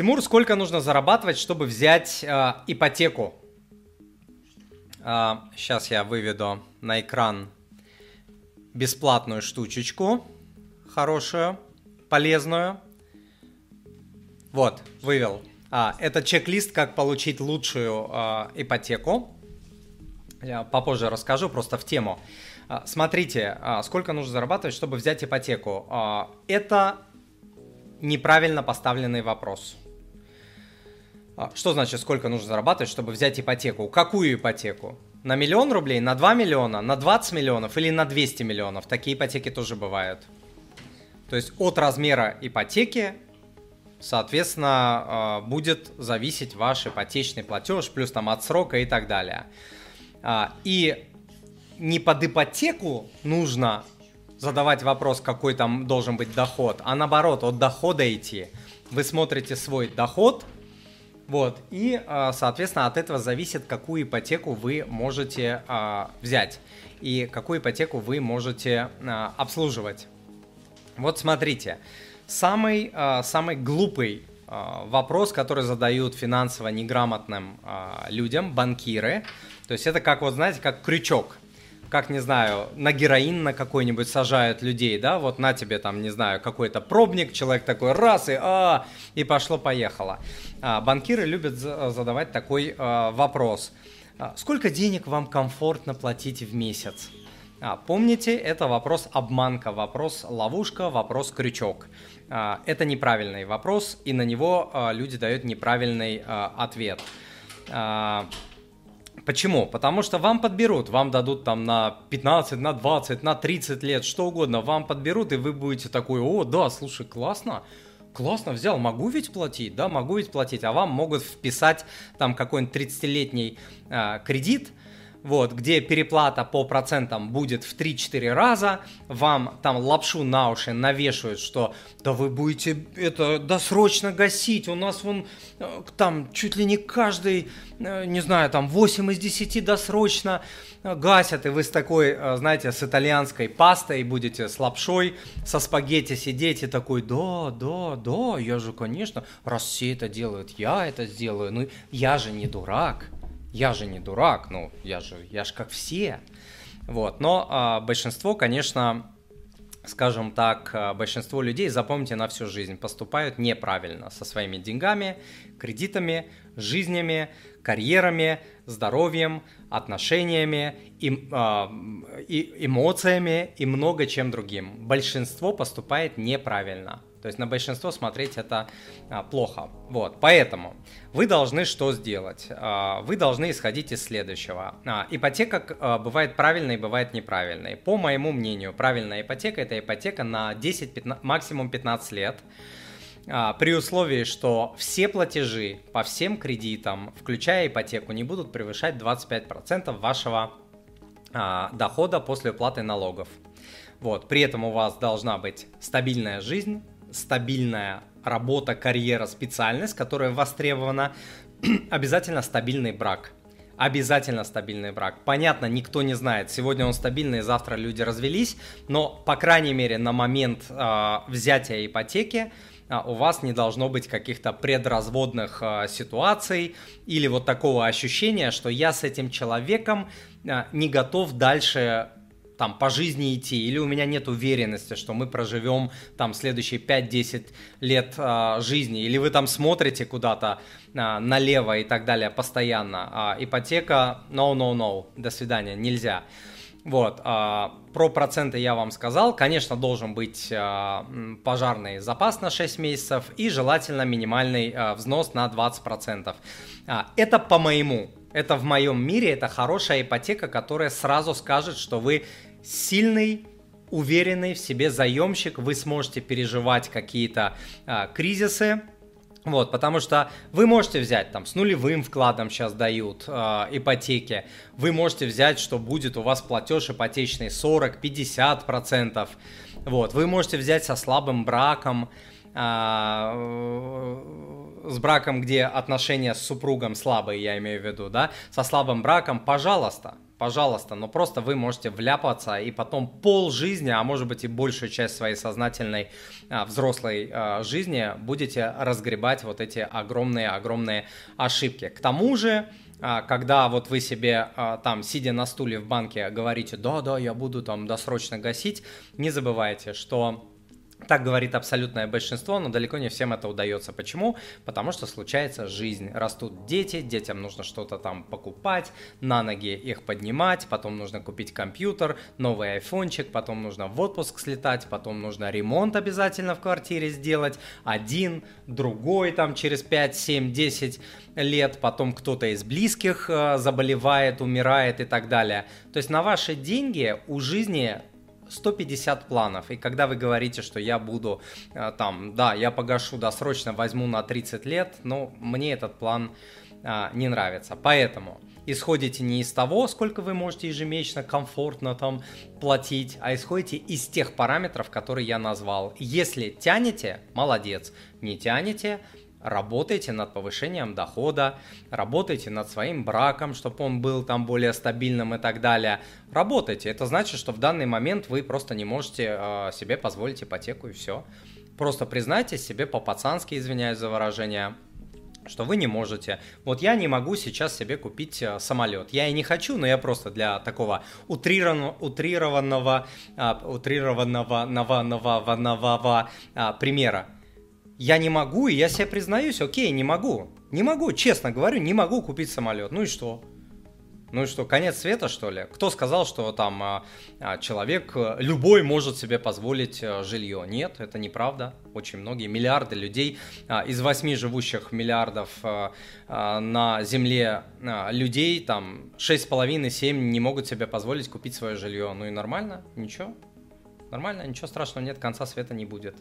Тимур, сколько нужно зарабатывать, чтобы взять э, ипотеку? Э, сейчас я выведу на экран бесплатную штучечку, хорошую, полезную. Вот, вывел. А, это чек-лист, как получить лучшую э, ипотеку. Я попозже расскажу, просто в тему. А, смотрите, а, сколько нужно зарабатывать, чтобы взять ипотеку. А, это неправильно поставленный вопрос. Что значит, сколько нужно зарабатывать, чтобы взять ипотеку? Какую ипотеку? На миллион рублей, на 2 миллиона, на 20 миллионов или на 200 миллионов? Такие ипотеки тоже бывают. То есть от размера ипотеки, соответственно, будет зависеть ваш ипотечный платеж, плюс там от срока и так далее. И не под ипотеку нужно задавать вопрос, какой там должен быть доход, а наоборот, от дохода идти. Вы смотрите свой доход, вот, и, а, соответственно, от этого зависит, какую ипотеку вы можете а, взять и какую ипотеку вы можете а, обслуживать. Вот смотрите, самый, самый глупый вопрос, который задают финансово неграмотным людям, банкиры, то есть это как, вот знаете, как крючок – как, не знаю, на героин на какой-нибудь сажают людей, да, вот на тебе там, не знаю, какой-то пробник, человек такой раз и а, и пошло-поехало. А, банкиры любят задавать такой а, вопрос. А, сколько денег вам комфортно платить в месяц? А, помните, это вопрос обманка, вопрос ловушка, вопрос крючок. А, это неправильный вопрос, и на него а, люди дают неправильный а, ответ. А, Почему? Потому что вам подберут, вам дадут там на 15, на 20, на 30 лет, что угодно, вам подберут, и вы будете такой, о, да, слушай, классно, классно взял, могу ведь платить, да, могу ведь платить, а вам могут вписать там какой-нибудь 30-летний э, кредит, вот, где переплата по процентам будет в 3-4 раза, вам там лапшу на уши навешивают, что да вы будете это досрочно гасить, у нас вон э, там чуть ли не каждый, э, не знаю, там 8 из 10 досрочно э, гасят, и вы с такой, знаете, с итальянской пастой будете с лапшой, со спагетти сидеть и такой, да, да, да, я же, конечно, раз все это делают, я это сделаю, ну я же не дурак я же не дурак, ну, я же, я же как все. Вот, но а, большинство, конечно, скажем так, а, большинство людей, запомните на всю жизнь, поступают неправильно со своими деньгами, кредитами, жизнями, карьерами, здоровьем, отношениями, и, а, и, эмоциями и много чем другим. Большинство поступает неправильно. То есть на большинство смотреть это а, плохо. Вот, поэтому вы должны что сделать? А, вы должны исходить из следующего. А, ипотека бывает правильной, бывает неправильной. По моему мнению, правильная ипотека это ипотека на 10, максимум 15 лет. При условии, что все платежи по всем кредитам, включая ипотеку, не будут превышать 25% вашего а, дохода после уплаты налогов. Вот, при этом у вас должна быть стабильная жизнь, стабильная работа, карьера, специальность, которая востребована, обязательно стабильный брак. Обязательно стабильный брак. Понятно, никто не знает, сегодня он стабильный, завтра люди развелись, но, по крайней мере, на момент э, взятия ипотеки э, у вас не должно быть каких-то предразводных э, ситуаций или вот такого ощущения, что я с этим человеком э, не готов дальше там по жизни идти, или у меня нет уверенности, что мы проживем там следующие 5-10 лет а, жизни, или вы там смотрите куда-то а, налево и так далее постоянно. А, ипотека, no, no, no, до свидания, нельзя. Вот, а, про проценты я вам сказал. Конечно, должен быть а, пожарный запас на 6 месяцев и желательно минимальный а, взнос на 20%. А, это по моему. Это в моем мире, это хорошая ипотека, которая сразу скажет, что вы сильный, уверенный в себе заемщик, вы сможете переживать какие-то а, кризисы, вот, потому что вы можете взять там с нулевым вкладом сейчас дают э, ипотеки, вы можете взять, что будет у вас платеж ипотечный 40-50%, вот, вы можете взять со слабым браком, э, с браком, где отношения с супругом слабые, я имею в виду, да, со слабым браком, пожалуйста, пожалуйста, но просто вы можете вляпаться и потом пол жизни, а может быть и большую часть своей сознательной а, взрослой а, жизни будете разгребать вот эти огромные-огромные ошибки. К тому же, а, когда вот вы себе там, сидя на стуле в банке, говорите, да-да, я буду там досрочно гасить, не забывайте, что так говорит абсолютное большинство, но далеко не всем это удается. Почему? Потому что случается жизнь. Растут дети, детям нужно что-то там покупать, на ноги их поднимать, потом нужно купить компьютер, новый айфончик, потом нужно в отпуск слетать, потом нужно ремонт обязательно в квартире сделать, один, другой там через 5, 7, 10 лет, потом кто-то из близких э, заболевает, умирает и так далее. То есть на ваши деньги у жизни 150 планов, и когда вы говорите, что я буду э, там, да, я погашу досрочно, возьму на 30 лет, но мне этот план а, не нравится. Поэтому исходите не из того, сколько вы можете ежемесячно комфортно там платить, а исходите из тех параметров, которые я назвал. Если тянете, молодец, не тянете, работайте над повышением дохода, работайте над своим браком, чтобы он был там более стабильным и так далее. Работайте. Это значит, что в данный момент вы просто не можете э, себе позволить ипотеку и все. Просто признайте себе по-пацански, извиняюсь за выражение, что вы не можете. Вот я не могу сейчас себе купить э, самолет. Я и не хочу, но я просто для такого утрированного, утрированного, э, утрированного, нового, нового, нового э, примера я не могу, и я себе признаюсь, окей, не могу. Не могу, честно говорю, не могу купить самолет. Ну и что? Ну и что, конец света, что ли? Кто сказал, что там а, а, человек э, любой может себе позволить а, жилье? Нет, это неправда. Очень многие, миллиарды людей, а, из восьми живущих миллиардов а, на Земле людей, там 6,5-7 не могут себе позволить купить свое жилье. Ну и нормально, ничего. Нормально, ничего страшного нет, конца света не будет.